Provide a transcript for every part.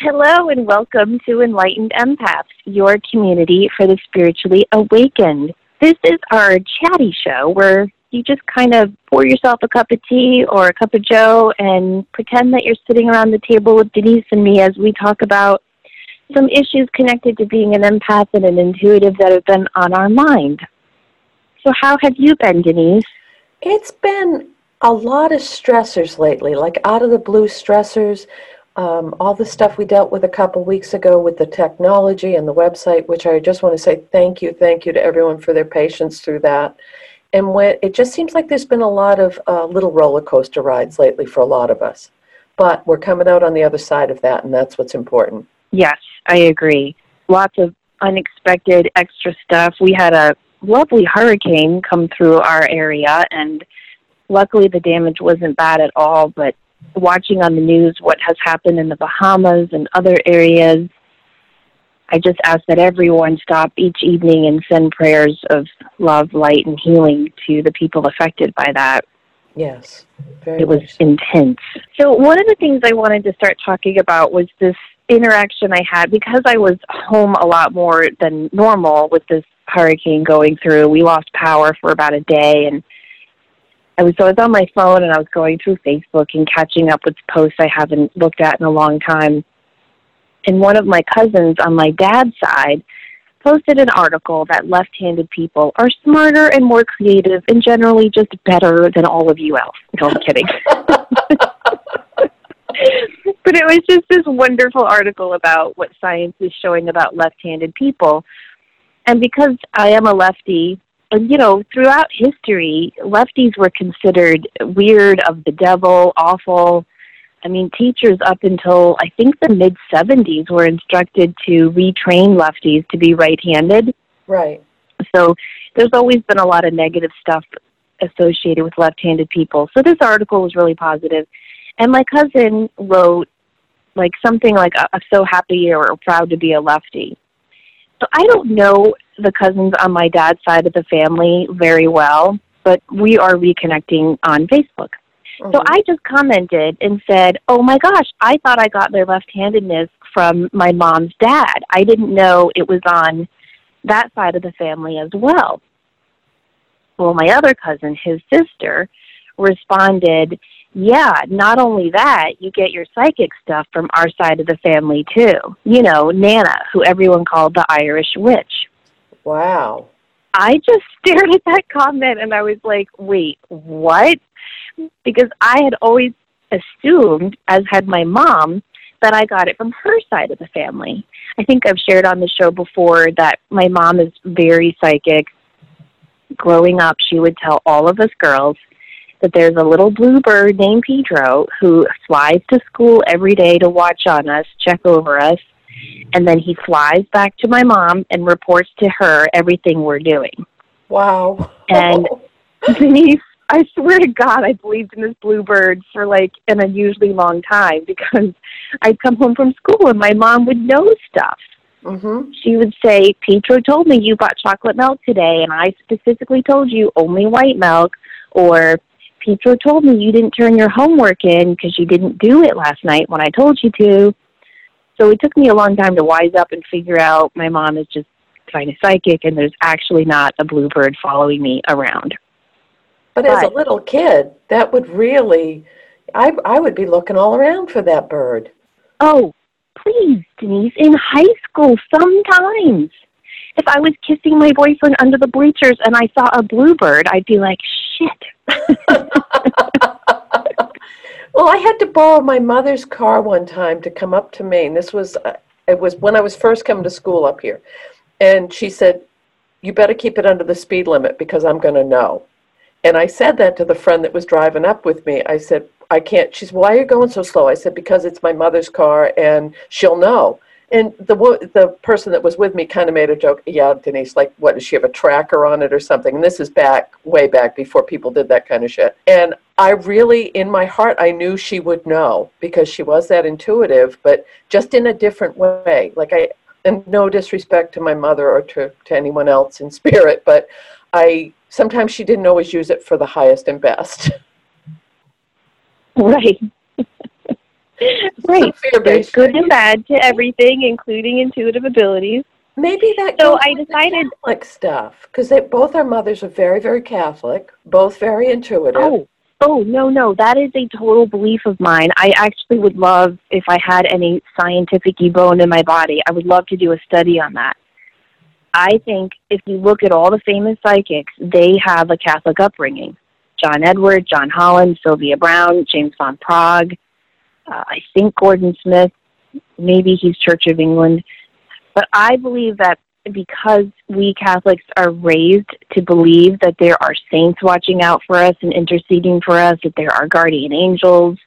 Hello and welcome to Enlightened Empaths, your community for the spiritually awakened. This is our chatty show where you just kind of pour yourself a cup of tea or a cup of joe and pretend that you're sitting around the table with Denise and me as we talk about some issues connected to being an empath and an intuitive that have been on our mind. So, how have you been, Denise? It's been a lot of stressors lately, like out of the blue stressors. Um, all the stuff we dealt with a couple weeks ago with the technology and the website, which I just want to say thank you, thank you to everyone for their patience through that. And when it just seems like there's been a lot of uh, little roller coaster rides lately for a lot of us, but we're coming out on the other side of that, and that's what's important. Yes, I agree. Lots of unexpected extra stuff. We had a lovely hurricane come through our area, and luckily the damage wasn't bad at all. But watching on the news what has happened in the Bahamas and other areas, I just ask that everyone stop each evening and send prayers of love, light, and healing to the people affected by that. Yes, it was intense. So, one of the things I wanted to start talking about was this interaction I had because I was home a lot more than normal with this hurricane going through. We lost power for about a day and I was was on my phone and I was going through Facebook and catching up with posts I haven't looked at in a long time. And one of my cousins on my dad's side posted an article that left-handed people are smarter and more creative and generally just better than all of you else. No, I'm kidding. but it was just this wonderful article about what science is showing about left-handed people. And because I am a lefty, and you know, throughout history, lefties were considered weird, of the devil, awful. I mean, teachers up until I think the mid 70s were instructed to retrain lefties to be right handed. Right. So there's always been a lot of negative stuff associated with left handed people. So this article was really positive. And my cousin wrote like something like, I'm so happy or proud to be a lefty. So I don't know the cousins on my dad's side of the family very well, but we are reconnecting on Facebook. Mm-hmm. So I just commented and said, Oh my gosh, I thought I got their left handedness from my mom's dad. I didn't know it was on that side of the family as well. Well, my other cousin, his sister, responded, Yeah, not only that, you get your psychic stuff from our side of the family too. You know, Nana, who everyone called the Irish witch. Wow. I just stared at that comment and I was like, wait, what? Because I had always assumed, as had my mom, that I got it from her side of the family. I think I've shared on the show before that my mom is very psychic. Growing up, she would tell all of us girls that there's a little blue bird named Pedro who flies to school every day to watch on us, check over us, and then he flies back to my mom and reports to her everything we're doing. Wow. And Denise, I swear to God, I believed in this bluebird for like an unusually long time because I'd come home from school and my mom would know stuff. Mm-hmm. She would say, Pedro told me you bought chocolate milk today, and I specifically told you only white milk. Or Pedro told me you didn't turn your homework in because you didn't do it last night when I told you to. So it took me a long time to wise up and figure out my mom is just kind of psychic and there's actually not a bluebird following me around. But, but as a little kid, that would really, I, I would be looking all around for that bird. Oh, please, Denise, in high school, sometimes. If I was kissing my boyfriend under the bleachers and I saw a bluebird, I'd be like, shit. Well, I had to borrow my mother's car one time to come up to Maine. This was uh, it was when I was first coming to school up here, and she said, "You better keep it under the speed limit because I'm going to know." And I said that to the friend that was driving up with me. I said, "I can't." She said, "Why are you going so slow?" I said, "Because it's my mother's car, and she'll know." And the the person that was with me kind of made a joke. Yeah, Denise, like, what does she have a tracker on it or something? And this is back way back before people did that kind of shit. And I really, in my heart, I knew she would know because she was that intuitive, but just in a different way. Like I, and no disrespect to my mother or to, to anyone else in spirit, but I sometimes she didn't always use it for the highest and best. Right. right. There's good and bad to everything, including intuitive abilities. Maybe that. So I decided like stuff because they both our mothers are very, very Catholic, both very intuitive. Oh, oh no, no, that is a total belief of mine. I actually would love if I had any scientific bone in my body. I would love to do a study on that. I think if you look at all the famous psychics, they have a Catholic upbringing. John Edward, John Holland, Sylvia Browne, James Van Praagh, uh, I think Gordon Smith, maybe he's Church of England. But I believe that because we Catholics are raised to believe that there are saints watching out for us and interceding for us, that there are guardian angels,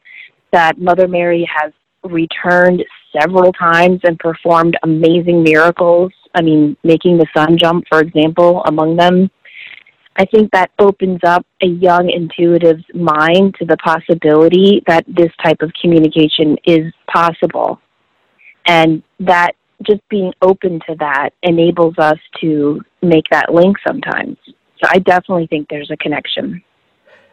that Mother Mary has returned several times and performed amazing miracles. I mean, making the sun jump, for example, among them. I think that opens up a young intuitive's mind to the possibility that this type of communication is possible. And that just being open to that enables us to make that link sometimes. So I definitely think there's a connection.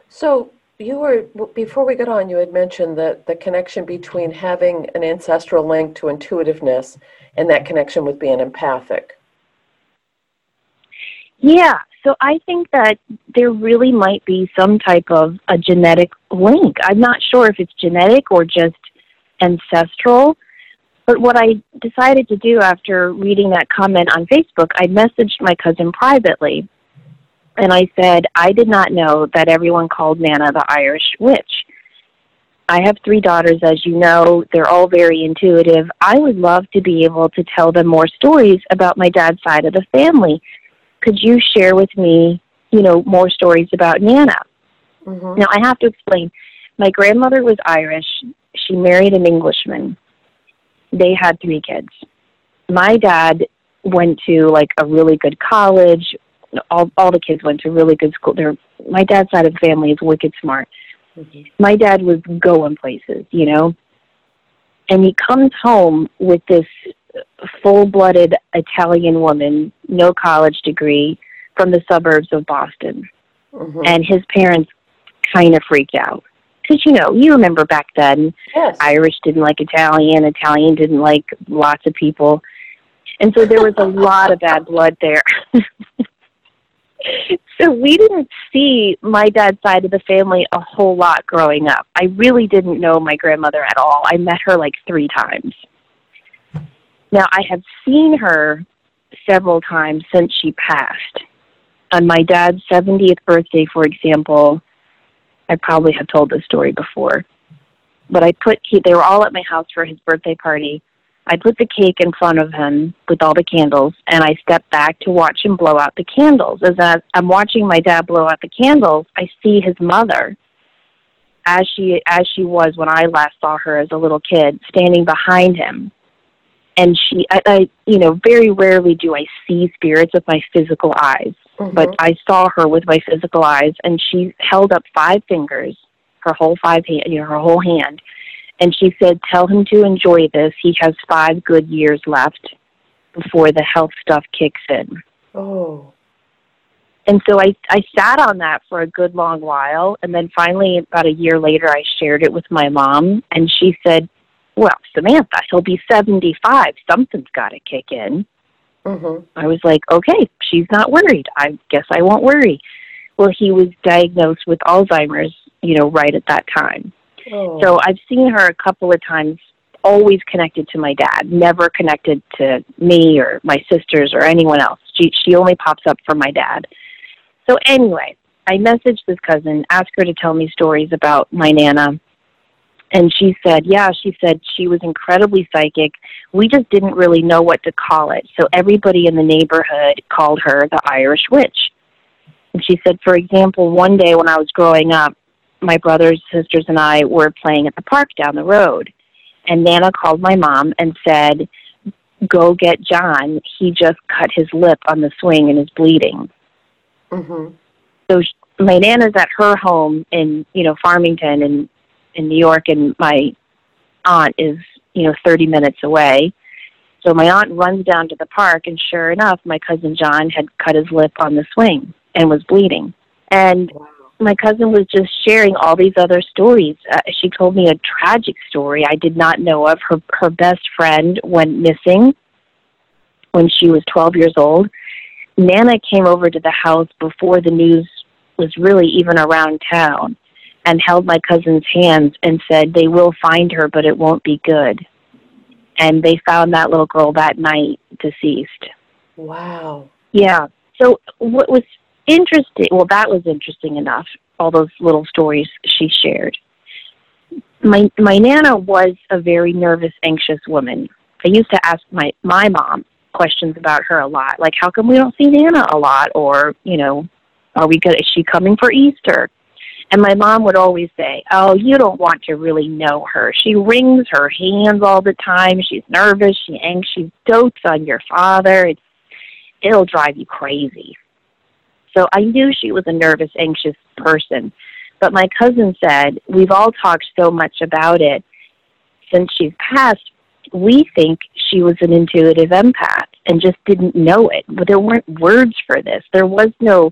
So you were before we got on you had mentioned that the connection between having an ancestral link to intuitiveness and that connection with being empathic. Yeah, so I think that there really might be some type of a genetic link. I'm not sure if it's genetic or just ancestral. But what I decided to do after reading that comment on Facebook, I messaged my cousin privately. And I said, I did not know that everyone called Nana the Irish witch. I have three daughters, as you know. They're all very intuitive. I would love to be able to tell them more stories about my dad's side of the family could you share with me, you know, more stories about Nana? Mm-hmm. Now, I have to explain. My grandmother was Irish. She married an Englishman. They had three kids. My dad went to like a really good college. All all the kids went to really good school. They're, my dad's side of the family is wicked smart. Mm-hmm. My dad was going places, you know. And he comes home with this full blooded Italian woman, no college degree, from the suburbs of Boston. Mm-hmm. And his parents kind of freaked out. Because, you know, you remember back then, yes. Irish didn't like Italian, Italian didn't like lots of people. And so there was a lot of bad blood there. so we didn't see my dad's side of the family a whole lot growing up. I really didn't know my grandmother at all. I met her like three times. Now, I have seen her several times since she passed. On my dad's 70th birthday, for example, I probably have told this story before, but I put, he, they were all at my house for his birthday party. I put the cake in front of him with all the candles, and I stepped back to watch him blow out the candles. As I'm watching my dad blow out the candles, I see his mother, as she as she was when I last saw her as a little kid, standing behind him, and she I, I you know very rarely do i see spirits with my physical eyes mm-hmm. but i saw her with my physical eyes and she held up five fingers her whole five hand you know her whole hand and she said tell him to enjoy this he has five good years left before the health stuff kicks in oh and so I, I sat on that for a good long while. And then finally, about a year later, I shared it with my mom. And she said, well, Samantha, he'll be 75. Something's got to kick in. Mm-hmm. I was like, okay, she's not worried. I guess I won't worry. Well, he was diagnosed with Alzheimer's, you know, right at that time. Oh. So I've seen her a couple of times, always connected to my dad, never connected to me or my sisters or anyone else. She, she only pops up for my dad. So anyway, I messaged this cousin, asked her to tell me stories about my Nana and she said, yeah, she said she was incredibly psychic. We just didn't really know what to call it. So everybody in the neighborhood called her the Irish witch. And she said, for example, one day when I was growing up, my brothers, sisters, and I were playing at the park down the road. And Nana called my mom and said, go get John. He just cut his lip on the swing and is bleeding. Mm-hmm. So my Nana's at her home in, you know, Farmington, and in New York, and my aunt is you know 30 minutes away. So my aunt runs down to the park, and sure enough, my cousin John had cut his lip on the swing and was bleeding. And wow. my cousin was just sharing all these other stories. Uh, she told me a tragic story I did not know of. Her her best friend went missing when she was 12 years old. Nana came over to the house before the news was really even around town and held my cousin's hands and said they will find her but it won't be good. And they found that little girl that night deceased. Wow. Yeah. So what was interesting, well, that was interesting enough, all those little stories she shared. My, my Nana was a very nervous, anxious woman. I used to ask my, my mom questions about her a lot, like, how come we don't see Nana a lot? Or, you know, are we good? Is she coming for Easter? And my mom would always say, Oh, you don't want to really know her. She wrings her hands all the time. She's nervous. She anxious. She dotes on your father. It's, it'll drive you crazy. So I knew she was a nervous, anxious person. But my cousin said, We've all talked so much about it since she's passed. We think she was an intuitive empath and just didn't know it. But there weren't words for this. There was no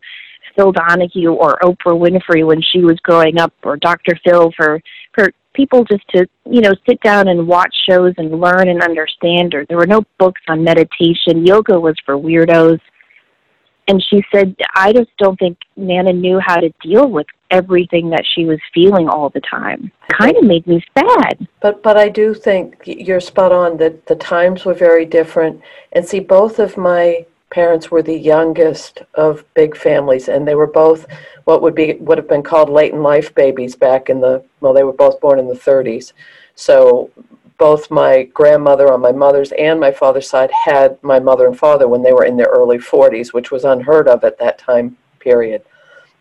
Phil Donahue or Oprah Winfrey when she was growing up, or Dr. Phil for for people just to you know sit down and watch shows and learn and understand. Or there were no books on meditation. Yoga was for weirdos and she said, I just don't think Nana knew how to deal with everything that she was feeling all the time. Kind of made me sad. But but I do think you're spot on that the times were very different. And see, both of my parents were the youngest of big families, and they were both what would be would have been called late in life babies back in the well, they were both born in the 30s. So both my grandmother on my mother's and my father's side had my mother and father when they were in their early 40s, which was unheard of at that time period.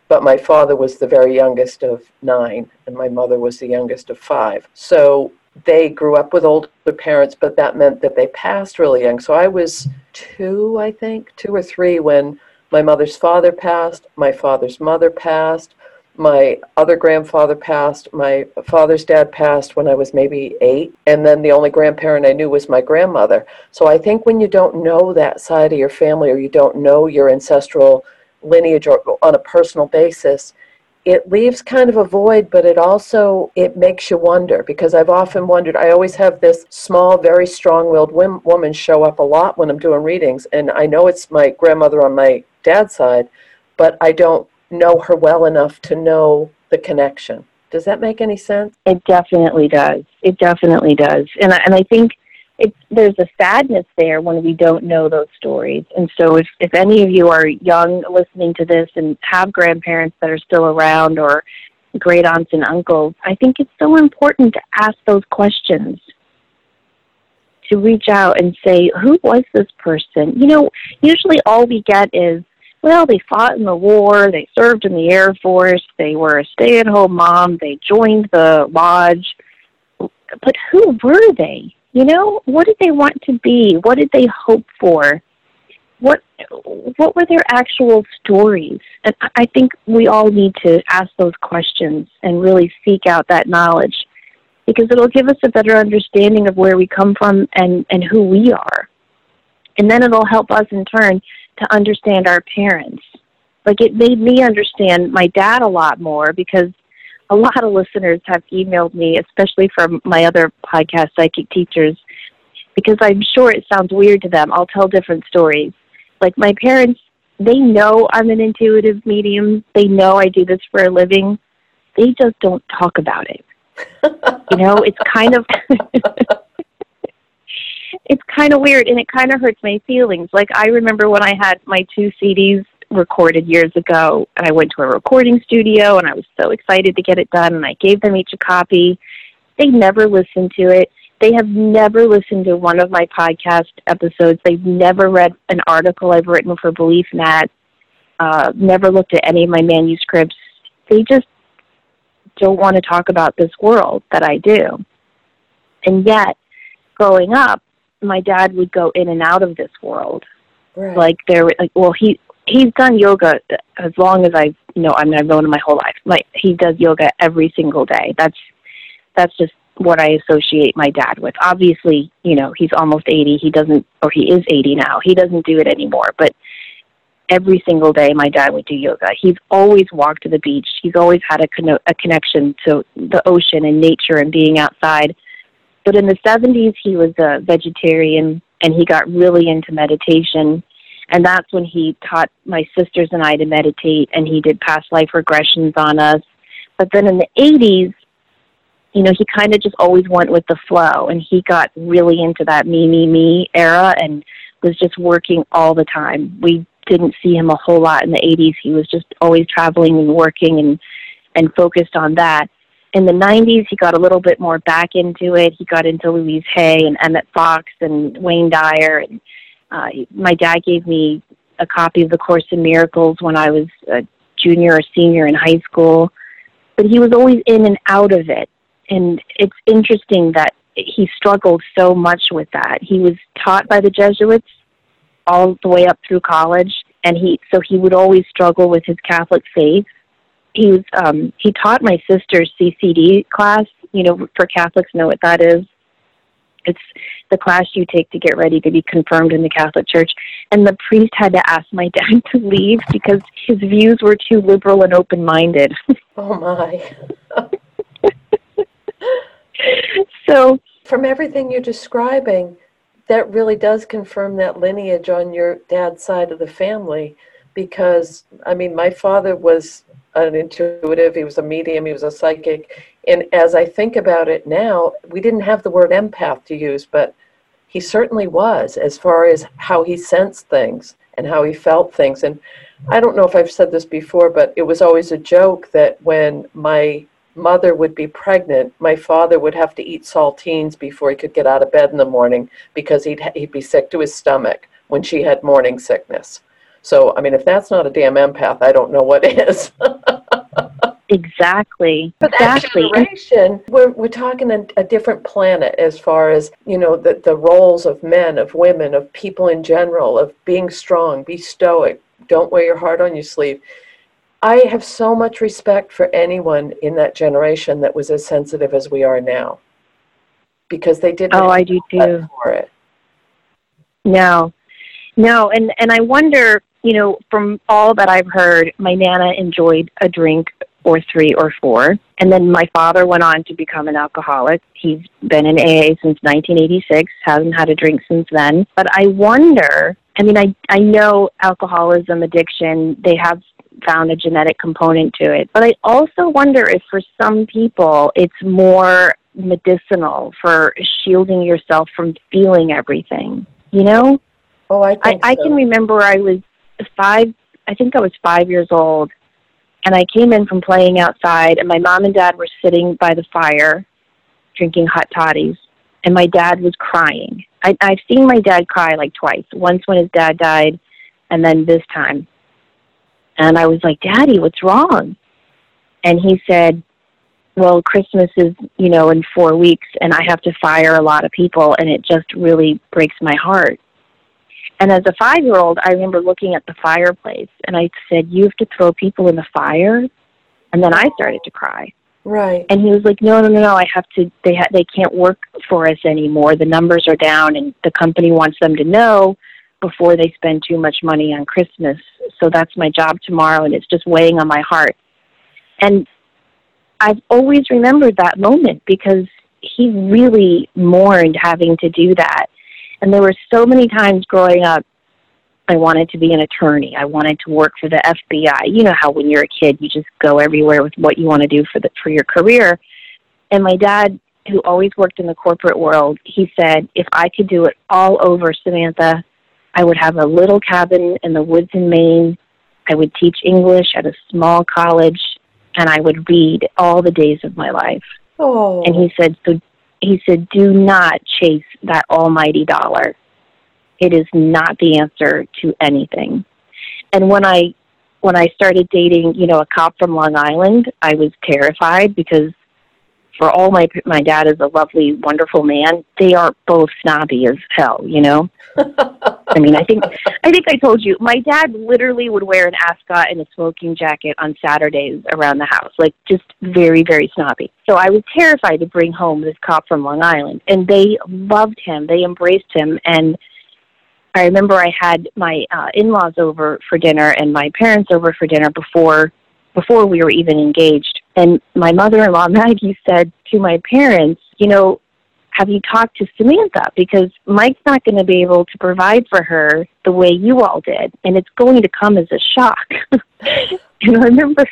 But my father was the very youngest of nine, and my mother was the youngest of five. So they grew up with older parents, but that meant that they passed really young. So I was two, I think, two or three when my mother's father passed, my father's mother passed, my other grandfather passed. My father's dad passed when I was maybe eight. And then the only grandparent I knew was my grandmother. So I think when you don't know that side of your family or you don't know your ancestral lineage or on a personal basis, it leaves kind of a void but it also it makes you wonder because i've often wondered i always have this small very strong-willed woman show up a lot when i'm doing readings and i know it's my grandmother on my dad's side but i don't know her well enough to know the connection. Does that make any sense? It definitely does. It definitely does. And I, and I think it's there's a sadness there when we don't know those stories. And so if if any of you are young listening to this and have grandparents that are still around or great aunts and uncles, I think it's so important to ask those questions. To reach out and say, who was this person? You know, usually all we get is well, they fought in the war, they served in the Air Force, they were a stay at home mom, they joined the lodge. But who were they? You know, what did they want to be? What did they hope for? What what were their actual stories? And I think we all need to ask those questions and really seek out that knowledge because it'll give us a better understanding of where we come from and, and who we are. And then it'll help us in turn to understand our parents. Like it made me understand my dad a lot more because a lot of listeners have emailed me, especially from my other podcast, Psychic Teachers, because I'm sure it sounds weird to them. I'll tell different stories. Like my parents, they know I'm an intuitive medium. They know I do this for a living. They just don't talk about it. you know, it's kind of it's kind of weird and it kind of hurts my feelings. Like I remember when I had my two CDs recorded years ago and I went to a recording studio and I was so excited to get it done and I gave them each a copy. They never listened to it. They have never listened to one of my podcast episodes. They've never read an article I've written for Beliefnet. Uh, never looked at any of my manuscripts. They just don't want to talk about this world that I do. And yet, growing up, my dad would go in and out of this world. Right. Like there, like well, he he's done yoga as long as I know. I mean, I've known him my whole life. Like he does yoga every single day. That's that's just what I associate my dad with. Obviously, you know, he's almost 80. He doesn't, or he is 80 now. He doesn't do it anymore. But every single day my dad would do yoga. He's always walked to the beach. He's always had a, conno- a connection to the ocean and nature and being outside. But in the 70s, he was a vegetarian and he got really into meditation. And that's when he taught my sisters and I to meditate and he did past life regressions on us. But then in the 80s, you know, he kind of just always went with the flow and he got really into that me, me, me era and was just working all the time. We didn't see him a whole lot in the 80s. He was just always traveling and working and and focused on that. In the 90s, he got a little bit more back into it. He got into Louise Hay and Emmett Fox and Wayne Dyer. And uh, my dad gave me a copy of The Course in Miracles when I was a junior or senior in high school. But he was always in and out of it. And it's interesting that he struggled so much with that. He was taught by the Jesuits all the way up through college, and he so he would always struggle with his Catholic faith. He was um, he taught my sister's CCD class. You know, for Catholics, know what that is. It's the class you take to get ready to be confirmed in the Catholic Church. And the priest had to ask my dad to leave because his views were too liberal and open minded. Oh my. so, from everything you're describing, that really does confirm that lineage on your dad's side of the family because i mean my father was an intuitive he was a medium he was a psychic and as i think about it now we didn't have the word empath to use but he certainly was as far as how he sensed things and how he felt things and i don't know if i've said this before but it was always a joke that when my mother would be pregnant, my father would have to eat saltines before he could get out of bed in the morning because he'd, he'd be sick to his stomach when she had morning sickness. So, I mean, if that's not a damn empath, I don't know what is. exactly. But exactly. that generation, we're, we're talking a, a different planet as far as, you know, the, the roles of men, of women, of people in general, of being strong, be stoic, don't wear your heart on your sleeve I have so much respect for anyone in that generation that was as sensitive as we are now, because they didn't. Oh, I do too. For it. No, no, and and I wonder, you know, from all that I've heard, my nana enjoyed a drink or three or four, and then my father went on to become an alcoholic. He's been in AA since 1986, hasn't had a drink since then. But I wonder. I mean, I I know alcoholism, addiction, they have found a genetic component to it. But I also wonder if for some people it's more medicinal for shielding yourself from feeling everything. You know? Oh, I I, so. I can remember I was five. I think I was five years old, and I came in from playing outside, and my mom and dad were sitting by the fire, drinking hot toddies, and my dad was crying. I, I've seen my dad cry like twice. Once when his dad died, and then this time. And I was like, Daddy, what's wrong? And he said, Well, Christmas is, you know, in four weeks and I have to fire a lot of people and it just really breaks my heart. And as a five year old, I remember looking at the fireplace and I said, You have to throw people in the fire? And then I started to cry. Right. And he was like, "No, no, no, no! I have to. They ha- they can't work for us anymore. The numbers are down, and the company wants them to know before they spend too much money on Christmas. So that's my job tomorrow, and it's just weighing on my heart. And I've always remembered that moment because he really mourned having to do that. And there were so many times growing up, I wanted to be an attorney. I wanted to work for the FBI. You know how when you're a kid, you just go everywhere with what you want to do for the for your career. And my dad, who always worked in the corporate world, he said, "If I could do it all over, Samantha, I would have a little cabin in the woods in Maine. I would teach English at a small college, and I would read all the days of my life. Oh. And he said, so he said, do not chase that almighty dollar. It is not the answer to anything. And when I when I started dating, you know, a cop from Long Island, I was terrified because for all my my dad is a lovely, wonderful man. They are both snobby as hell, you know. I mean, I think I think I told you my dad literally would wear an ascot and a smoking jacket on Saturdays around the house, like just very very snobby. So I was terrified to bring home this cop from Long Island, and they loved him. They embraced him, and I remember I had my uh, in-laws over for dinner and my parents over for dinner before before we were even engaged. And my mother-in-law Maggie said to my parents, "You know, have you talked to Samantha? Because Mike's not going to be able to provide for her the way you all did, and it's going to come as a shock." and I remember,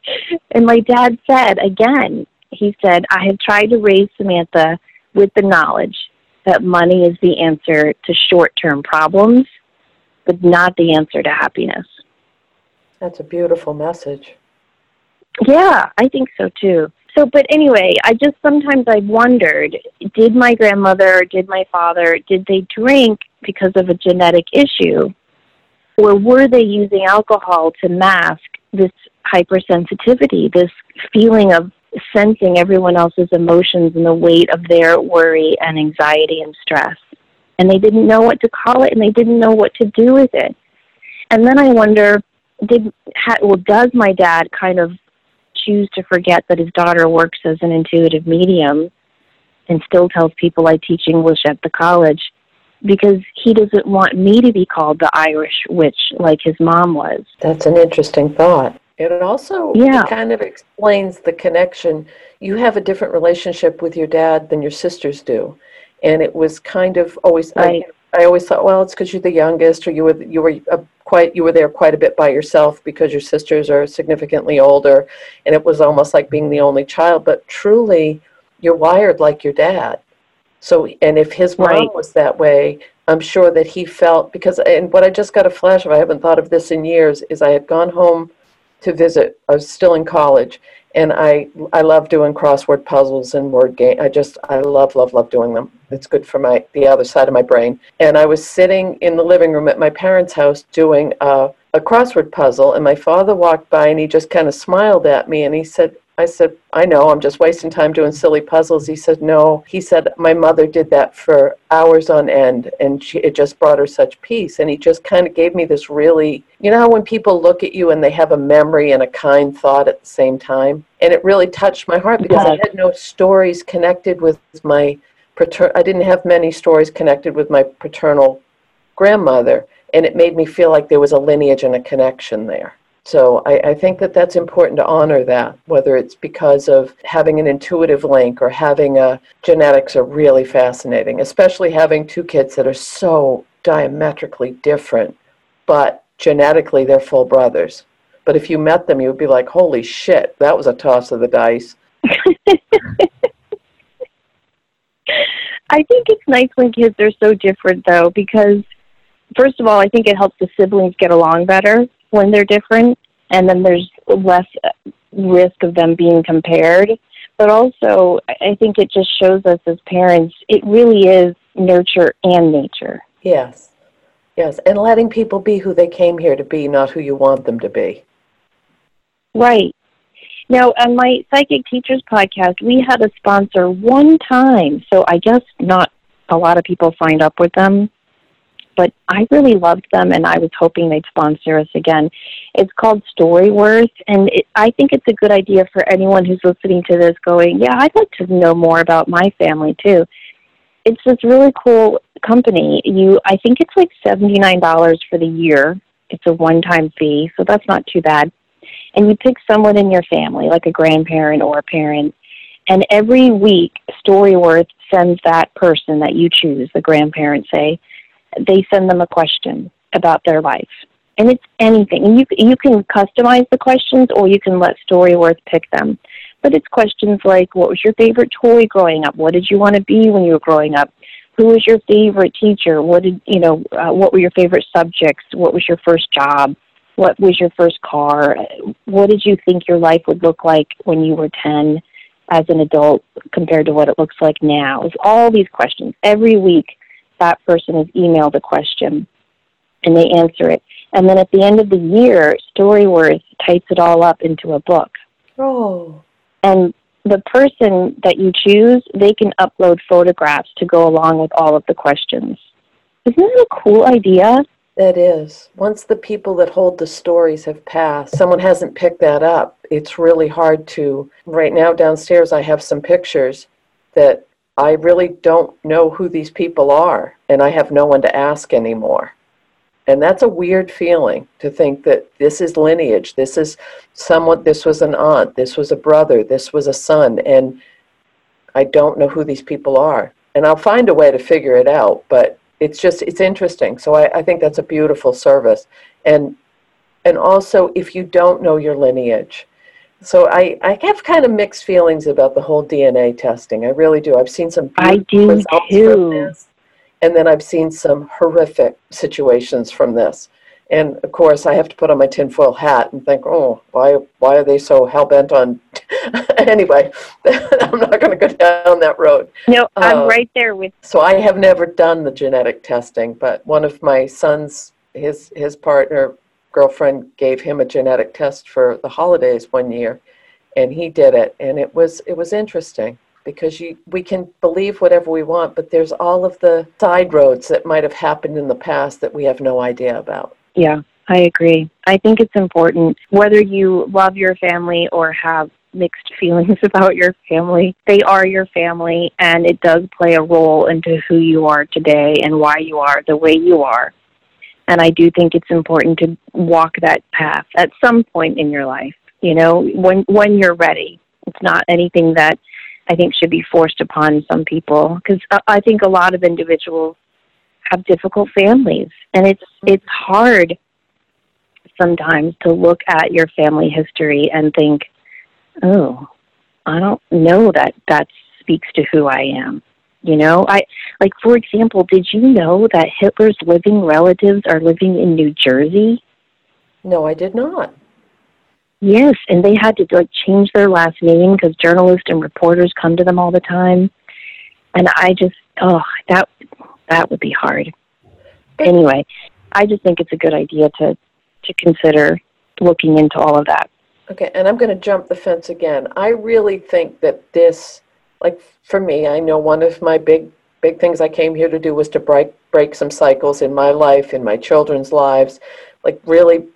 and my dad said again, he said, "I have tried to raise Samantha with the knowledge that money is the answer to short term problems, but not the answer to happiness. That's a beautiful message. Yeah, I think so too. So, but anyway, I just sometimes I wondered did my grandmother, did my father, did they drink because of a genetic issue? Or were they using alcohol to mask this hypersensitivity, this feeling of sensing everyone else's emotions and the weight of their worry and anxiety and stress. And they didn't know what to call it and they didn't know what to do with it. And then I wonder, did ha, well, does my dad kind of choose to forget that his daughter works as an intuitive medium and still tells people I teach English at the college because he doesn't want me to be called the Irish witch like his mom was. That's an interesting thought. It also yeah. kind of explains the connection. You have a different relationship with your dad than your sisters do, and it was kind of always. Right. I, I always thought, well, it's because you're the youngest, or you were you were a, quite you were there quite a bit by yourself because your sisters are significantly older, and it was almost like being the only child. But truly, you're wired like your dad. So, and if his mom right. was that way, I'm sure that he felt because. And what I just got a flash of, I haven't thought of this in years, is I had gone home to visit. I was still in college, and I I love doing crossword puzzles and word game. I just I love love love doing them. It's good for my the other side of my brain. And I was sitting in the living room at my parents' house doing a, a crossword puzzle, and my father walked by and he just kind of smiled at me and he said, I said, I know, I'm just wasting time doing silly puzzles. He said, No. He said, My mother did that for hours on end, and she, it just brought her such peace. And he just kind of gave me this really, you know, when people look at you and they have a memory and a kind thought at the same time? And it really touched my heart because I had no stories connected with my paternal, I didn't have many stories connected with my paternal grandmother. And it made me feel like there was a lineage and a connection there. So I, I, think that that's important to honor that, whether it's because of having an intuitive link or having a genetics are really fascinating, especially having two kids that are so diametrically different, but genetically they're full brothers. But if you met them, you would be like, holy shit, that was a toss of the dice. I think it's nice when kids are so different, though, because first of all, I think it helps the siblings get along better when they're different, and then there's less risk of them being compared. But also, I think it just shows us as parents, it really is nurture and nature. Yes. Yes. And letting people be who they came here to be, not who you want them to be. Right. Now, on my Psychic Teachers podcast, we had a sponsor one time. So I guess not a lot of people signed up with them but I really loved them and I was hoping they'd sponsor us again. It's called Storyworth, and it, I think it's a good idea for anyone who's listening to this going, yeah, I'd like to know more about my family too. It's this really cool company. You, I think it's like $79 for the year. It's a one-time fee, so that's not too bad. And you pick someone in your family, like a grandparent or a parent, and every week Storyworth sends that person that you choose, the grandparent, say, they send them a question about their life. And it's anything. And you, you can customize the questions or you can let Storyworth pick them. But it's questions like what was your favorite toy growing up? What did you want to be when you were growing up? Who was your favorite teacher? What did you know? Uh, what were your favorite subjects? What was your first job? What was your first car? What did you think your life would look like when you were 10 as an adult compared to what it looks like now? It's all these questions. Every week, that person is emailed a question and they answer it. And then at the end of the year, Storyworth types it all up into a book. Oh. And the person that you choose, they can upload photographs to go along with all of the questions. Isn't that a cool idea? That is. Once the people that hold the stories have passed, someone hasn't picked that up. It's really hard to. Right now, downstairs, I have some pictures that I really don't know who these people are, and I have no one to ask anymore. And that's a weird feeling to think that this is lineage. This is someone, this was an aunt, this was a brother, this was a son, and I don't know who these people are. And I'll find a way to figure it out, but it's just, it's interesting. So I, I think that's a beautiful service. And, and also, if you don't know your lineage, so I, I have kind of mixed feelings about the whole DNA testing. I really do. I've seen some I do results too. from this, and then I've seen some horrific situations from this. And of course, I have to put on my tinfoil hat and think, oh, why why are they so hell bent on? anyway, I'm not going to go down that road. No, I'm Uh, right there with So I have never done the genetic testing, but one of my sons, his his partner, girlfriend gave him a genetic test for the holidays one year, and he did it, and it was it was interesting because you we can believe whatever we want, but there's all of the side roads that might have happened in the past that we have no idea about. Yeah, I agree. I think it's important whether you love your family or have mixed feelings about your family. They are your family and it does play a role into who you are today and why you are the way you are. And I do think it's important to walk that path at some point in your life, you know, when when you're ready. It's not anything that I think should be forced upon some people because I think a lot of individuals have difficult families and it's it's hard sometimes to look at your family history and think oh i don't know that that speaks to who i am you know i like for example did you know that hitler's living relatives are living in new jersey No, I did not. yes and they had to like change their last name because journalists and reporters come to them all the time and i just oh that that would be hard anyway, I just think it's a good idea to to consider looking into all of that. Okay, and I'm going to jump the fence again. I really think that this, like for me, I know one of my big big things I came here to do was to break break some cycles in my life, in my children's lives, like really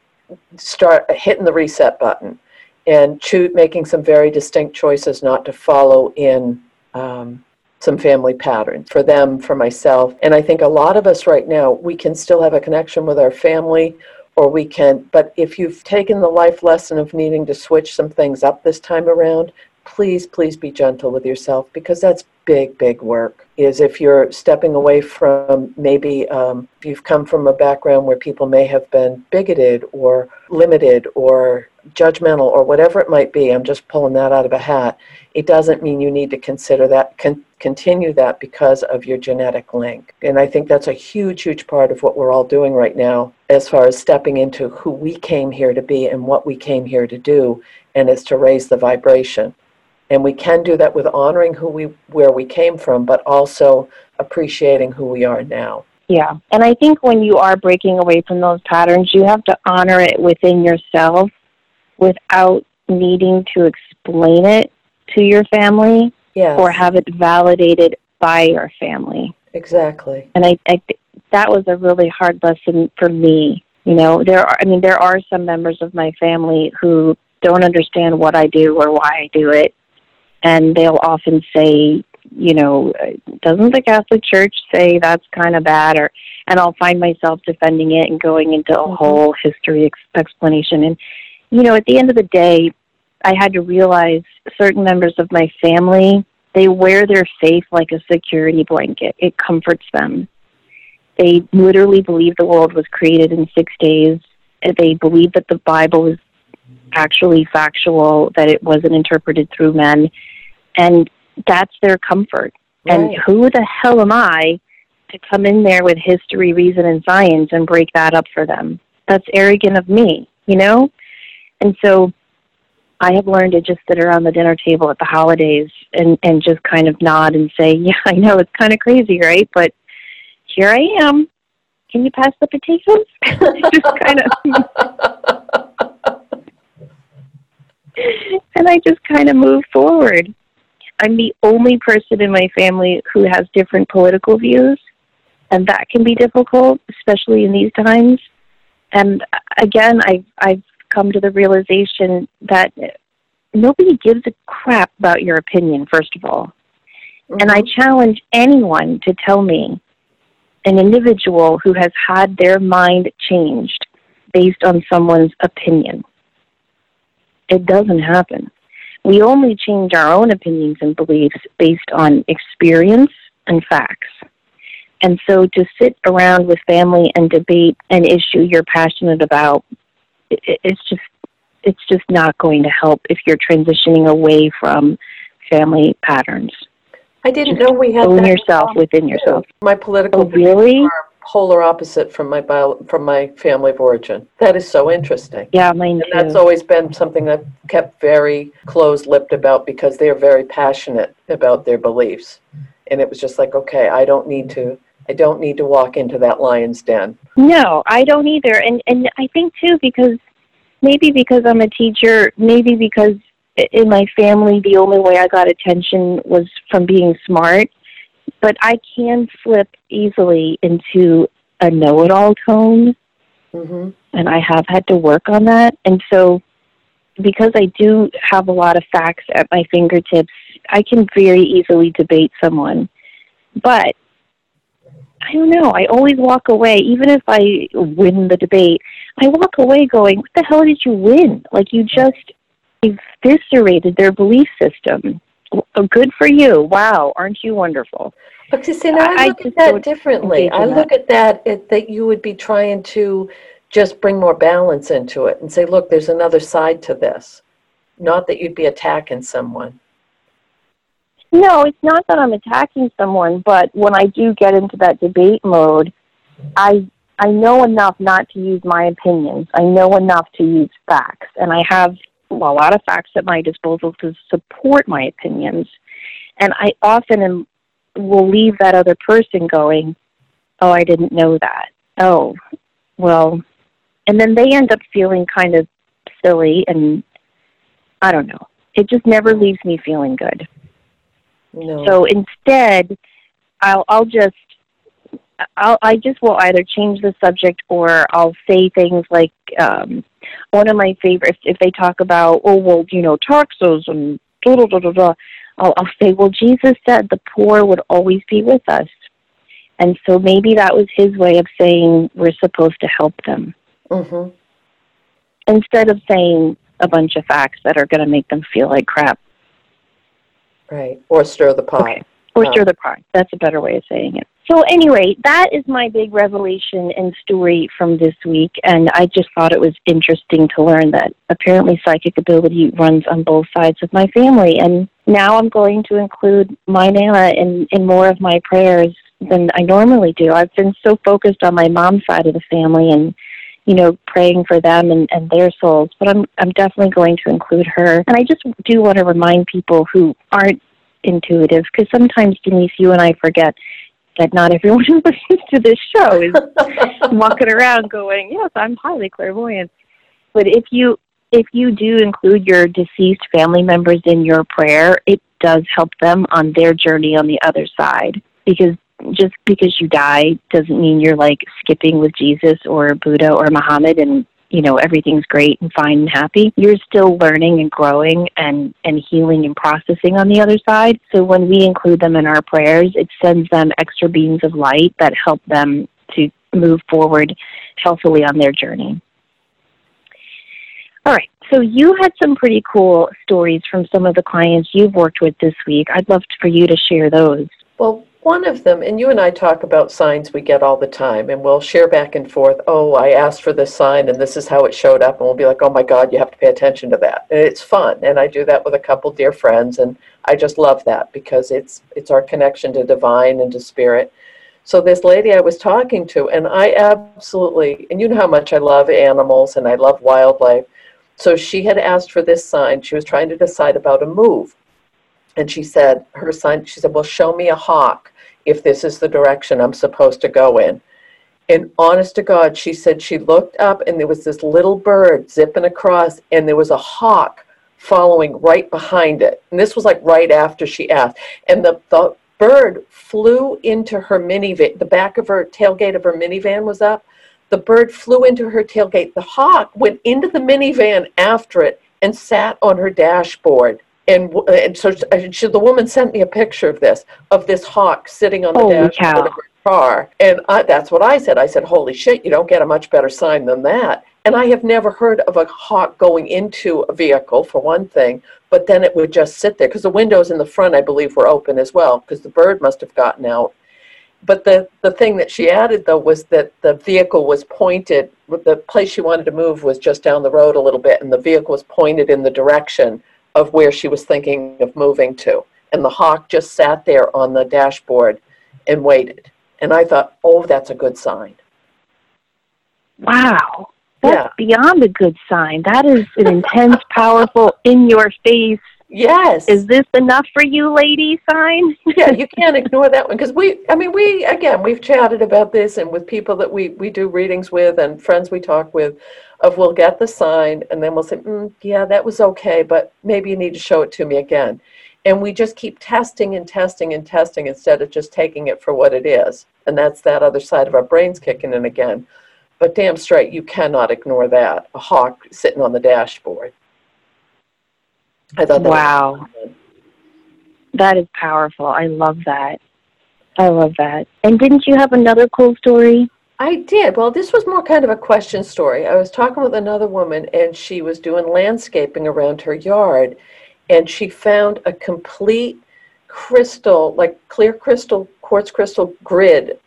start hitting the reset button and choo- making some very distinct choices not to follow in um, some family patterns for them, for myself. And I think a lot of us right now, we can still have a connection with our family or we can, but if you've taken the life lesson of needing to switch some things up this time around, please, please be gentle with yourself because that's big, big work. Is if you're stepping away from maybe um, you've come from a background where people may have been bigoted or limited or judgmental or whatever it might be, I'm just pulling that out of a hat. It doesn't mean you need to consider that, con- continue that because of your genetic link. And I think that's a huge, huge part of what we're all doing right now as far as stepping into who we came here to be and what we came here to do, and it's to raise the vibration. And we can do that with honoring who we where we came from, but also appreciating who we are now. Yeah. And I think when you are breaking away from those patterns, you have to honor it within yourself without needing to explain it to your family Yes, or have it validated by your family. exactly. And I, I th- that was a really hard lesson for me. You know, there are I mean there are some members of my family who don't understand what I do or why I do it. And they'll often say, you know, doesn't the Catholic Church say that's kind of bad or and I'll find myself defending it and going into a Mhm. whole history ex- explanation and you know, at the end of the day, I had to realize certain members of my family, they wear their faith like a security blanket. It comforts them. They literally believe the world was created in six days. They believe that the Bible is actually factual, that it wasn't interpreted through men. And that's their comfort. And who the hell am I to come in there with history, reason, and science and break that up for them? That's arrogant of me, you know? And so I have learned to just sit around the dinner table at the holidays and, and just kind of nod and say, Yeah, I know it's kind of crazy, right? But here I am. Can you pass the potatoes? just kind of, and I just kind of move forward. I'm the only person in my family who has different political views, and that can be difficult, especially in these times. And uh, again, I've I've come to the realization that nobody gives a crap about your opinion. First of all, And I mm-hmm. challenge anyone to tell me an individual who has had their mind changed based on someone's opinion. It doesn't happen. We only change our own opinions and beliefs based on experience and facts. And so to sit around with family and debate an issue you're passionate about, it's just it's just not going to help if you're transitioning away from family patterns. I didn't know we had Own yourself within yourself. My political Oh, really? Are polar opposite from my bio, from my family of origin. That is so interesting. Yeah, mine And that's always been something I've kept very close-lipped about because they're very passionate about their beliefs. And it was just like, okay, I don't need to, I don't need to walk into that lion's den. No, I don't either. And and I think too because maybe because I'm a teacher, maybe because in my family the only way I got attention was from being smart. But I can slip easily into a know-it-all tone, hmm and I have had to work on that. And so, because I do have a lot of facts at my fingertips, I can very easily debate someone. But I don't know. I always walk away, even if I win the debate. I walk away going, "What the hell did you win? Like you just eviscerated their belief system. W- Good for you! Wow, aren't you wonderful?" But you see, now I- I look at that differently. I that. look at that, at, that you would be trying to just bring more balance into it and say, look, there's another side to this. Not that you'd be attacking someone. No, it's not that I'm attacking someone, but when I do get into that debate mode, I I know enough not to use my opinions. I know enough to use facts, and I have a lot of facts at my disposal to support my opinions. And I often am, will leave that other person going, "Oh, I didn't know that." Oh, well, and then they end up feeling kind of silly, and I don't know. It just never leaves me feeling good. No. So instead, I'll I'll just I'll I just will either change the subject or I'll say things like um, one of my favorites. If they talk about oh well you know taxes and da da da da da, I'll, I'll say well Jesus said the poor would always be with us, and so maybe that was his way of saying we're supposed to help them hmm instead of saying a bunch of facts that are going to make them feel like crap. Right. Or stir the pot. Okay. Or Oh. stir the pot. That's a better way of saying it. So anyway, that is my big revelation and story from this week, and I just thought it was interesting to learn that apparently psychic ability runs on both sides of my family, and now I'm going to include my Nana in, in more of my prayers than I normally do. I've been so focused on my mom's side of the family and you know, praying for them and, and their souls. But I'm I'm definitely going to include her. And I just do want to remind people who aren't intuitive, because sometimes Denise, you and I forget that not everyone who listens to this show is walking around going, "Yes, I'm highly clairvoyant." But if you if you do include your deceased family members in your prayer, it does help them on their journey on the other side. Because just because you die doesn't mean you're like skipping with Jesus or Buddha or Muhammad and you know everything's great and fine and happy. You're still learning and growing and and healing and processing on the other side. So when we include them in our prayers, it sends them extra beams of light that help them to move forward healthily on their journey. All right. So you had some pretty cool stories from some of the clients you've worked with this week. I'd love for you to share those. Well, one of them, and you and I talk about signs we get all the time, and we'll share back and forth. Oh, I asked for this sign, and this is how it showed up, and we'll be like, "Oh my God, you have to pay attention to that." And it's fun, and I do that with a couple dear friends, and I just love that because it's it's our connection to divine and to spirit. So this lady I was talking to, and I absolutely, and you know how much I love animals and I love wildlife. So she had asked for this sign. She was trying to decide about a move. And she said, her sign, she said, well, show me a hawk if this is the direction I'm supposed to go in. And honest to God, she said she looked up and there was this little bird zipping across and there was a hawk following right behind it. And this was like right after she asked. And the, the bird flew into her minivan, the back of her tailgate of her minivan was up. The bird flew into her tailgate. The hawk went into the minivan after it and sat on her dashboard. And, uh, and so she, she- the woman sent me a picture of this, of this hawk sitting on the Holy dashboard cow. of her car. And I, that's what I said. I said, holy shit, you don't get a much better sign than that. And I have never heard of a hawk going into a vehicle, for one thing, but then it would just sit there because the windows in the front, I believe, were open as well because the bird must have gotten out. But the, the thing that she added, though, was that the vehicle was pointed, the place she wanted to move was just down the road a little bit, and the vehicle was pointed in the direction of where she was thinking of moving to. And the hawk just sat there on the dashboard and waited. And I thought, oh, that's a good sign. Wow. That's Yeah. beyond a good sign. That is an intense, powerful, in your face, Yes. is this enough for you, lady sign? yeah, you can't ignore that one because we, I mean, we, again, we've chatted about this and with people that we, we do readings with and friends we talk with of we'll get the sign and then we'll say, mm, yeah, that was okay, but maybe you need to show it to me again. And we just keep testing and testing and testing instead of just taking it for what it is. And that's that other side of our brains kicking in again. But damn straight, you cannot ignore that. A hawk sitting on the dashboard. I thought that was Wow. That is powerful. I love that. I love that. And didn't you have another cool story? I did. Well, this was more kind of a question story. I was talking with another woman, and she was doing landscaping around her yard, and she found a complete crystal, like clear crystal, quartz crystal grid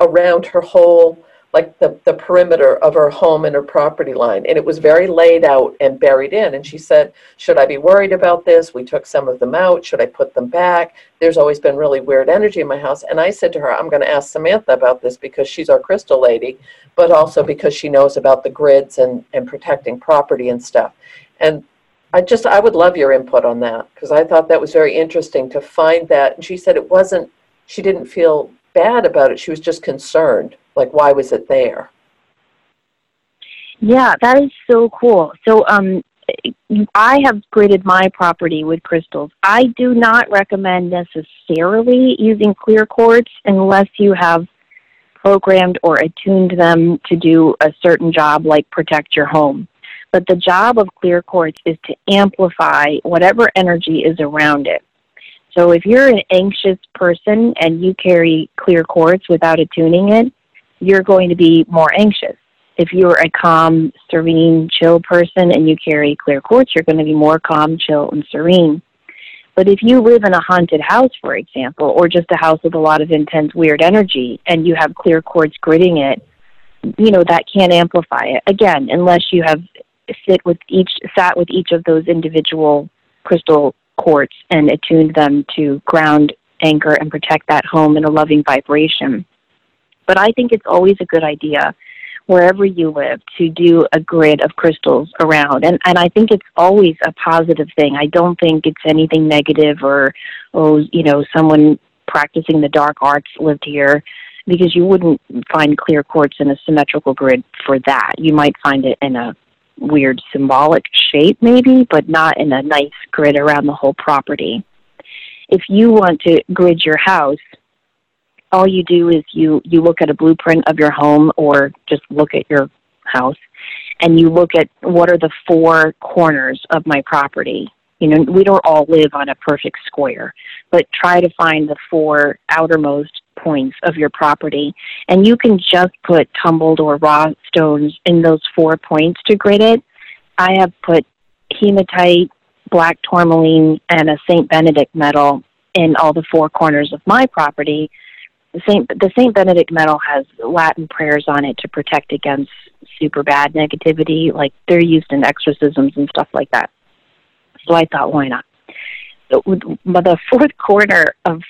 around her whole, like the, the perimeter of her home and her property line. And it was very laid out and buried in. And she said, Should I be worried about this? We took some of them out. Should I put them back? There's always been really weird energy in my house. And I said to her, I'm going to ask Samantha about this because she's our crystal lady, but also because she knows about the grids and, and protecting property and stuff. And I just, I would love your input on that because I thought that was very interesting to find that. And she said it wasn't, she didn't feel bad about it. She was just concerned. Like, why was it there? Yeah, that is so cool. So, um, I have graded my property with crystals. I do not recommend necessarily using clear quartz unless you have programmed or attuned them to do a certain job like protect your home. But the job of clear quartz is to amplify whatever energy is around it. So if you're an anxious person and you carry clear quartz without attuning it, you're going to be more anxious. If you're a calm, serene, chill person and you carry clear quartz, you're going to be more calm, chill, and serene. But if you live in a haunted house, for example, or just a house with a lot of intense, weird energy, and you have clear quartz gridding it, you know that can amplify it. Again, unless you have sit with each sat with each of those individual crystal quartz and attuned them to ground, anchor, and protect that home in a loving vibration. But I think it's always a good idea wherever you live to do a grid of crystals around and and I think it's always a positive thing. I don't think it's anything negative or oh, you know, someone practicing the dark arts lived here because you wouldn't find clear quartz in a symmetrical grid for that. You might find it in a weird symbolic shape maybe, but not in a nice grid around the whole property. If you want to grid your house, all you do is you you look at a blueprint of your home or just look at your house and you look at what are the four corners of my property. You know we don't all live on a perfect square but try to find the four outermost points of your property and you can just put tumbled or raw stones in those four points to grid it. I have put hematite black tourmaline and a saint benedict medal in all the four corners of my property Saint the Saint Benedict medal has Latin prayers on it to protect against super bad negativity. Like they're used in exorcisms and stuff like that. So I thought, why not? The fourth corner of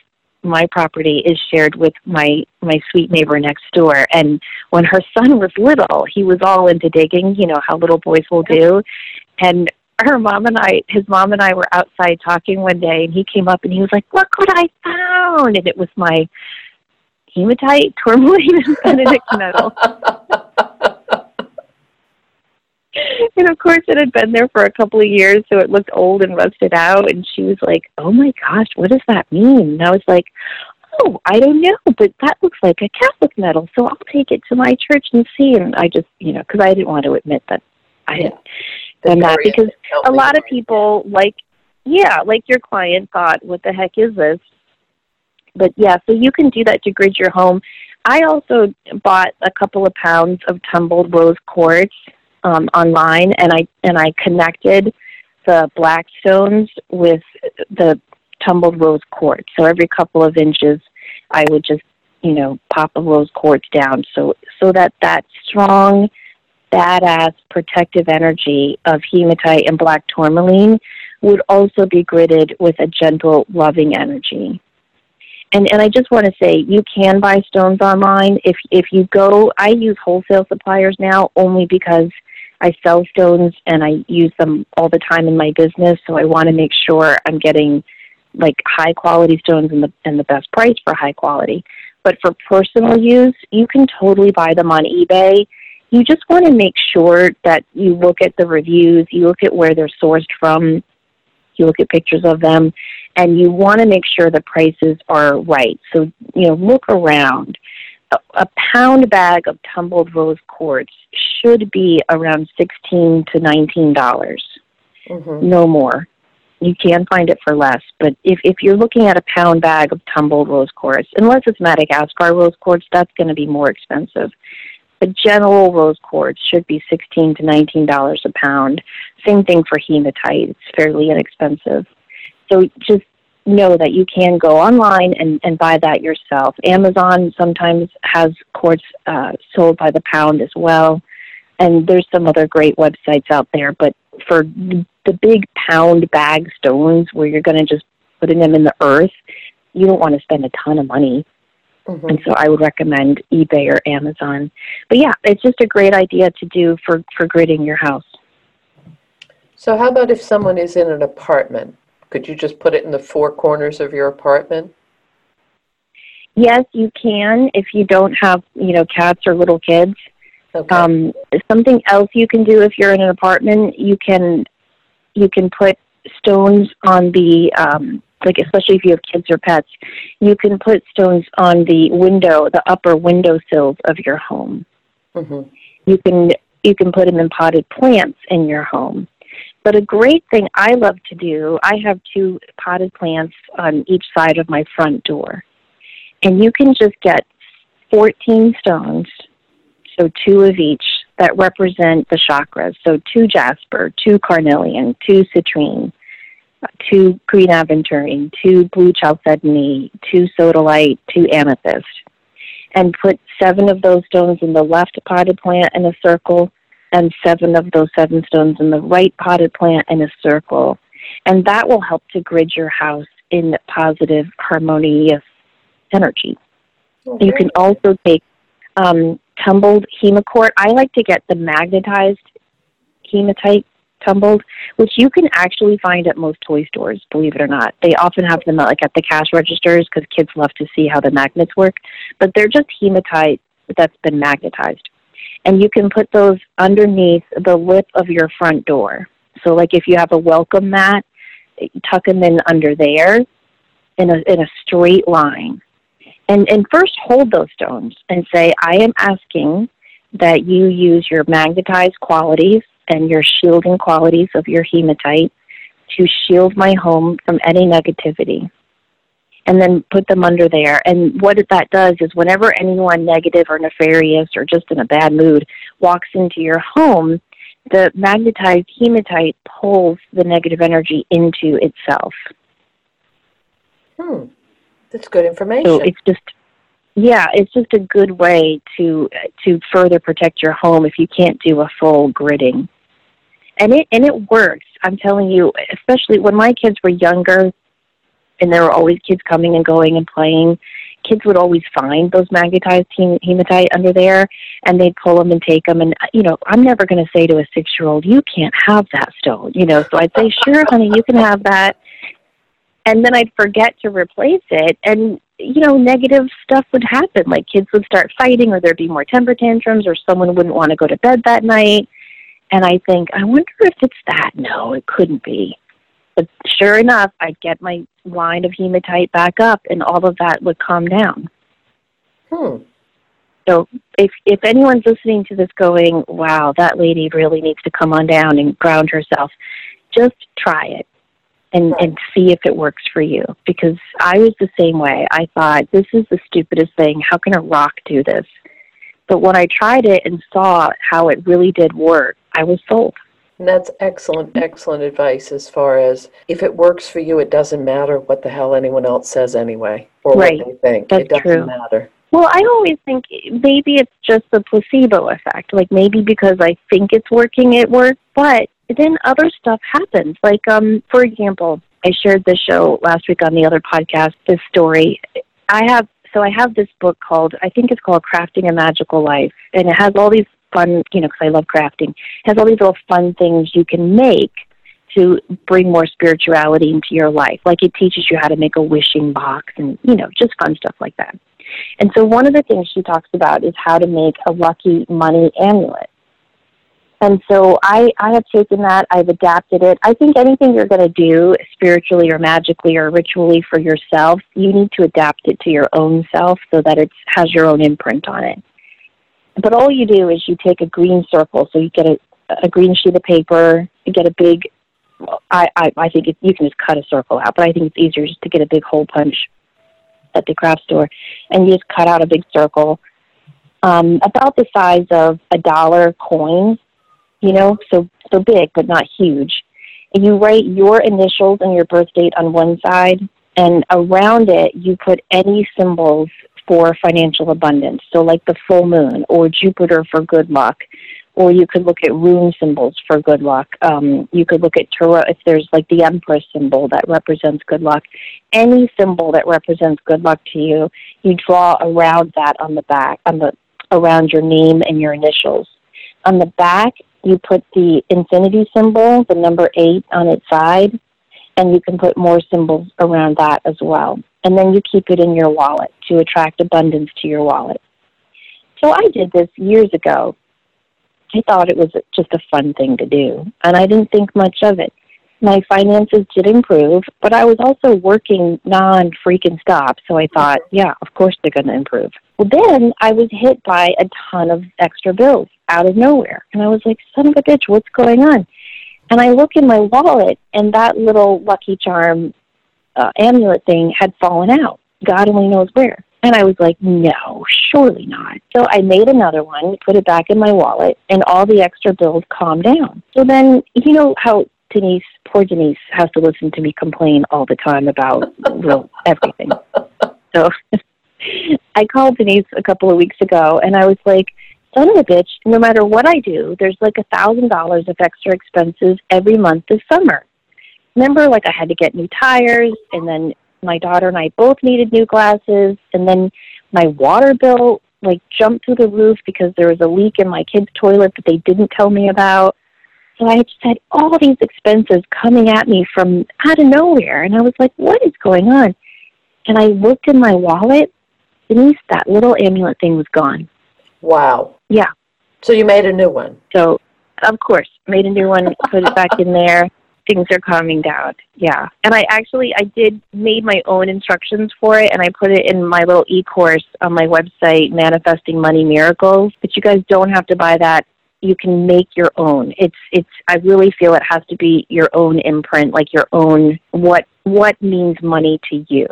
my property is shared with my my sweet neighbor next door. And when her son was little, he was all into digging. You know how little boys will do. And her mom and I, his mom and I were outside talking one day, and he came up and he was like, "Look what I found!" And it was my hematite, tourmaline, and benedict medal. and of course, it had been there for a couple of years, so it looked old and rusted out. And she was like, "Oh my gosh, what does that mean?" And I was like, "Oh, I don't know, but that looks like a Catholic medal, so I'll take it to my church and see." And I just, you know, because I didn't want to admit that I had The done that because a lot of people like yeah, like your client thought, what the heck is this? But yeah, so you can do that to grid your home. I also bought a couple of pounds of tumbled rose quartz um, online, and I and I connected the black stones with the tumbled rose quartz. So every couple of inches, I would just you know pop a rose quartz down, so so that that strong, badass protective energy of hematite and black tourmaline would also be gridded with a gentle, loving energy. And and I just want to say you can buy stones online. If if you go, I use wholesale suppliers now only because I sell stones and I use them all the time in my business. So I want to make sure I'm getting like high quality stones and the and the best price for high quality. But for personal use, you can totally buy them on eBay. You just want to make sure that you look at the reviews, you look at where they're sourced from, you look at pictures of them, and you want to make sure the prices are right. So, you know, look around. A, a pound bag of tumbled rose quartz should be around 16 to 19 dollars. Mm-hmm. No more. You can find it for less, but if, if you're looking at a pound bag of tumbled rose quartz, unless it's Madagascar rose quartz, that's going to be more expensive. But general rose quartz should be 16 to 19 dollars a pound. Same thing for hematite; it's fairly inexpensive. So just know that you can go online and, and buy that yourself. Amazon sometimes has quartz uh, sold by the pound as well, and there's some other great websites out there. But for the big pound bag stones where you're going to just putting them in the earth, you don't want to spend a ton of money. Mm-hmm. And so I would recommend eBay or Amazon. But yeah, it's just a great idea to do for, for gridding your house. So how about if someone is in an apartment? Could you just put it in the four corners of your apartment? Yes, you can if you don't have, you know, cats or little kids. Okay. Um, something else you can do if you're in an apartment, you can you can put stones on the um, like especially if you have kids or pets, you can put stones on the window, the upper window sills of your home. Mm-hmm. You can you can put them in potted plants in your home. But a great thing I love to do, I have two potted plants on each side of my front door. And you can just get 14 stones, so two of each, that represent the chakras. So two jasper, two carnelian, two citrine, two green aventurine, two blue chalcedony, two sodalite, two amethyst. And put seven of those stones in the left potted plant in a circle and seven of those seven stones in the right potted plant in a circle. And that will help to grid your house in positive, harmonious energy. Okay. You can also take um, tumbled hemocort. I like to get the magnetized hematite tumbled, which you can actually find at most toy stores, believe it or not. They often have them like at the cash registers because kids love to see how the magnets work, but they're just hematite that's been magnetized. And you can put those underneath the lip of your front door. So like if you have a welcome mat, tuck them in under there in a in a straight line. And and first hold those stones and say, I am asking that you use your magnetized qualities and your shielding qualities of your hematite to shield my home from any negativity. And then put them under there. And what that does is whenever anyone negative or nefarious or just in a bad mood walks into your home, the magnetized hematite pulls the negative energy into itself. Hmm. That's good information. So it's just yeah, it's just a good way to to further protect your home if you can't do a full gridding and it and it works. I'm telling you, especially when my kids were younger, and there were always kids coming and going and playing. Kids would always find those magnetized hematite under there, and they'd pull them and take them. And you know, I'm never going to say to a six year old, "You can't have that stone." You know, so I'd say, "Sure, honey, you can have that." And then I'd forget to replace it, and you know, negative stuff would happen. Like kids would start fighting, or there'd be more temper tantrums, or someone wouldn't want to go to bed that night and I think, I wonder if it's that. No, it couldn't be. But sure enough, I'd get my line of hematite back up, and all of that would calm down. Hmm. So if if anyone's listening to this, going, "Wow, that lady really needs to come on down and ground herself," just try it. and and see if it works for you because I was the same way. I thought this is the stupidest thing. How can a rock do this? But when I tried it and saw how it really did work, I was sold. And that's excellent, excellent advice as far as if it works for you, it doesn't matter what the hell anyone else says anyway, or Right. what they think. That's it doesn't true. matter. Well, I always think maybe it's just the placebo effect. Like maybe because I think it's working, it works. But then other stuff happens. Like, um, for example, I shared this show last week on the other podcast. This story, I have. So I have this book called I think it's called Crafting a Magical Life, and it has all these fun, you know, because I love crafting. Has all these little fun things you can make to bring more spirituality into your life. Like it teaches you how to make a wishing box, and you know, just fun stuff like that. And so one of the things she talks about is how to make a lucky money amulet. And so I, I have taken that, I've adapted it. I think anything you're going to do spiritually or magically or ritually for yourself, you need to adapt it to your own self so that it has your own imprint on it. But all you do is you take a green circle, so you get a, a green sheet of paper, you get a big, I, I, I think it, you can just cut a circle out, but I think it's easier just to get a big hole punch at the craft store, and you just cut out a big circle um, about the size of a dollar coin, you know, so so big but not huge. And you write your initials and your birth date on one side, and around it you put any symbols for financial abundance. So like the full moon or Jupiter for good luck, or you could look at rune symbols for good luck. Um, you could look at tarot if there's like the Empress symbol that represents good luck. Any symbol that represents good luck to you, you draw around that on the back, on the around your name and your initials. On the back, you put the infinity symbol, the number eight on its side, and you can put more symbols around that as well. And then you keep it in your wallet to attract abundance to your wallet. So I did this years ago. I thought it was just a fun thing to do, and I didn't think much of it. My finances did improve, but I was also working non freaking stop, so I thought, yeah, of course they're going to improve. Well, then I was hit by a ton of extra bills out of nowhere, and I was like, son of a bitch, what's going on? And I look in my wallet, and that little Lucky Charm uh, amulet thing had fallen out. God only knows where. And I was like, no, surely not. So I made another one, put it back in my wallet, and all the extra bills calmed down. So then, you know how Denise, poor Denise, has to listen to me complain all the time about real everything. So I called Denise a couple of weeks ago, and I was like, son of a bitch, no matter what I do, there's like a thousand dollars of extra expenses every month this summer. Remember, like I had to get new tires, and then my daughter and I both needed new glasses, and then my water bill like jumped through the roof because there was a leak in my kids' toilet that they didn't tell me about. So I just had all these expenses coming at me from out of nowhere, and I was like, "What is going on?" And I looked in my wallet. Denise, that little amulet thing was gone. Wow. Yeah. So you made a new one. So, of course, made a new one, put it back in there. Things are calming down. Yeah. And I actually I did made my own instructions for it and I put it in my little e-course on my website Manifesting Money Miracles, but you guys don't have to buy that. You can make your own. It's it's I really feel it has to be your own imprint, like your own what what means money to you.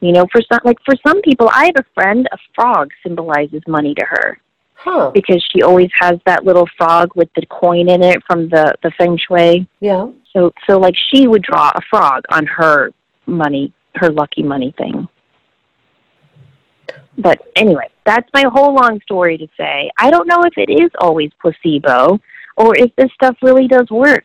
You know, for some like for some people, I have a friend, a frog symbolizes money to her Huh. because she always has that little frog with the coin in it from the the feng shui. Yeah. So so like she would draw a frog on her money, her lucky money thing. But anyway, that's my whole long story to say. I don't know if it is always placebo or if this stuff really does work.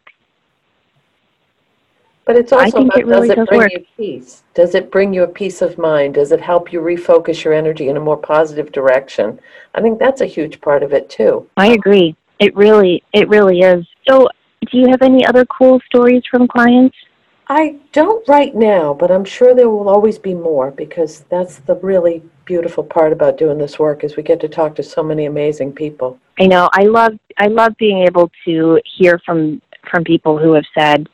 But it's I also think about it really does it does bring work. you peace? Does it bring you a peace of mind? Does it help you refocus your energy in a more positive direction? I think that's a huge part of it too. I agree. It really it really is. So do you have any other cool stories from clients? I don't right now, but I'm sure there will always be more because that's the really beautiful part about doing this work is we get to talk to so many amazing people. I know. I love I love being able to hear from from people who have said,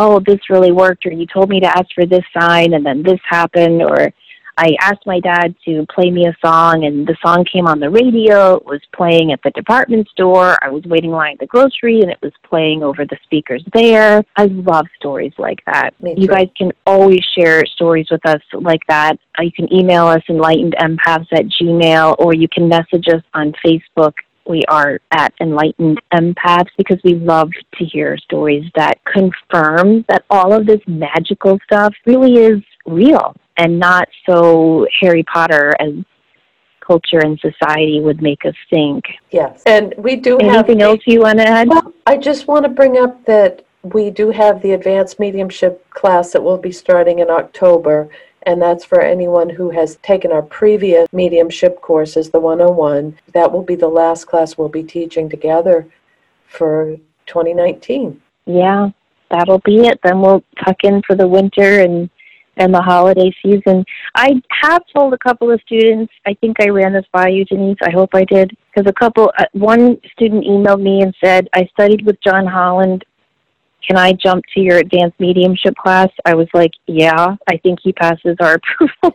"Oh, this really worked," or "You told me to ask for this sign, and then this happened," or I asked my dad to play me a song, and the song came on the radio. It was playing at the department store. I was waiting in line at the grocery, and it was playing over the speakers there. I love stories like that. Me You too. guys can always share stories with us like that. You can email us enlightened empaths at gmail, or you can message us on Facebook we are at Enlightened Empaths because we love to hear stories that confirm that all of this magical stuff really is real and not so Harry Potter as culture and society would make us think. Yes. And we do have. Anything else you want to add? Well, I just want to bring up that we do have the advanced mediumship class that will be starting in October, and that's for anyone who has taken our previous mediumship courses, the 101. That will be the last class we'll be teaching together for 2019. Yeah, that'll be it. Then we'll tuck in for the winter and and the holiday season. I have told a couple of students. I think I ran this by you, Denise. I hope I did because a couple. Uh, one student emailed me and said, "I studied with John Holland. Can I jump to your advanced mediumship class?" I was like, "Yeah, I think he passes our approval."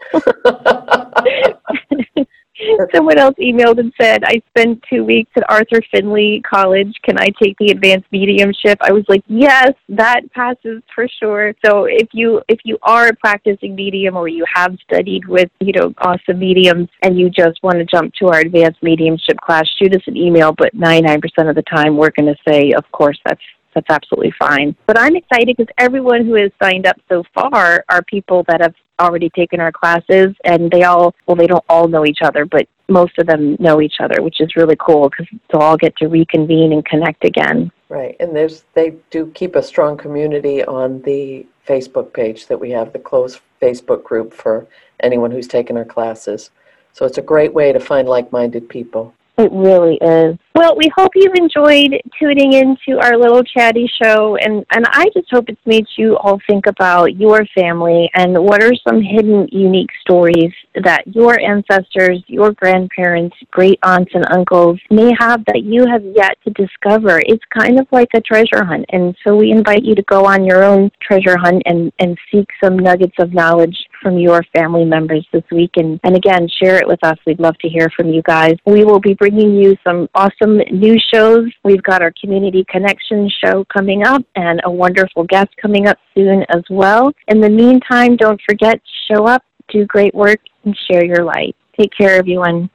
Someone else emailed and said, I spent two weeks at Arthur Findlay College. Can I take the advanced mediumship? I was like, yes, that passes for sure. So if you if you are a practicing medium or you have studied with, you know, awesome mediums and you just want to jump to our advanced mediumship class, shoot us an email. But 99% of the time, we're going to say, of course, that's that's absolutely fine. But I'm excited because everyone who has signed up so far are people that have already taken our classes, and they all, well, they don't all know each other, but most of them know each other, which is really cool because they'll all get to reconvene and connect again. Right, and there's they do keep a strong community on the Facebook page that we have, the closed Facebook group for anyone who's taken our classes. So it's a great way to find like-minded people. It really is. Well, we hope you've enjoyed tuning into our little chatty show, and, and I just hope it's made you all think about your family and what are some hidden, unique stories that your ancestors, your grandparents, great aunts, and uncles may have that you have yet to discover. It's kind of like a treasure hunt, and so we invite you to go on your own treasure hunt and, and seek some nuggets of knowledge from your family members this week. And, and again, share it with us. We'd love to hear from you guys. We will be bringing you some awesome new shows. We've got our Community Connection show coming up and a wonderful guest coming up soon as well. In the meantime, don't forget show up, do great work, and share your light. Take care, everyone.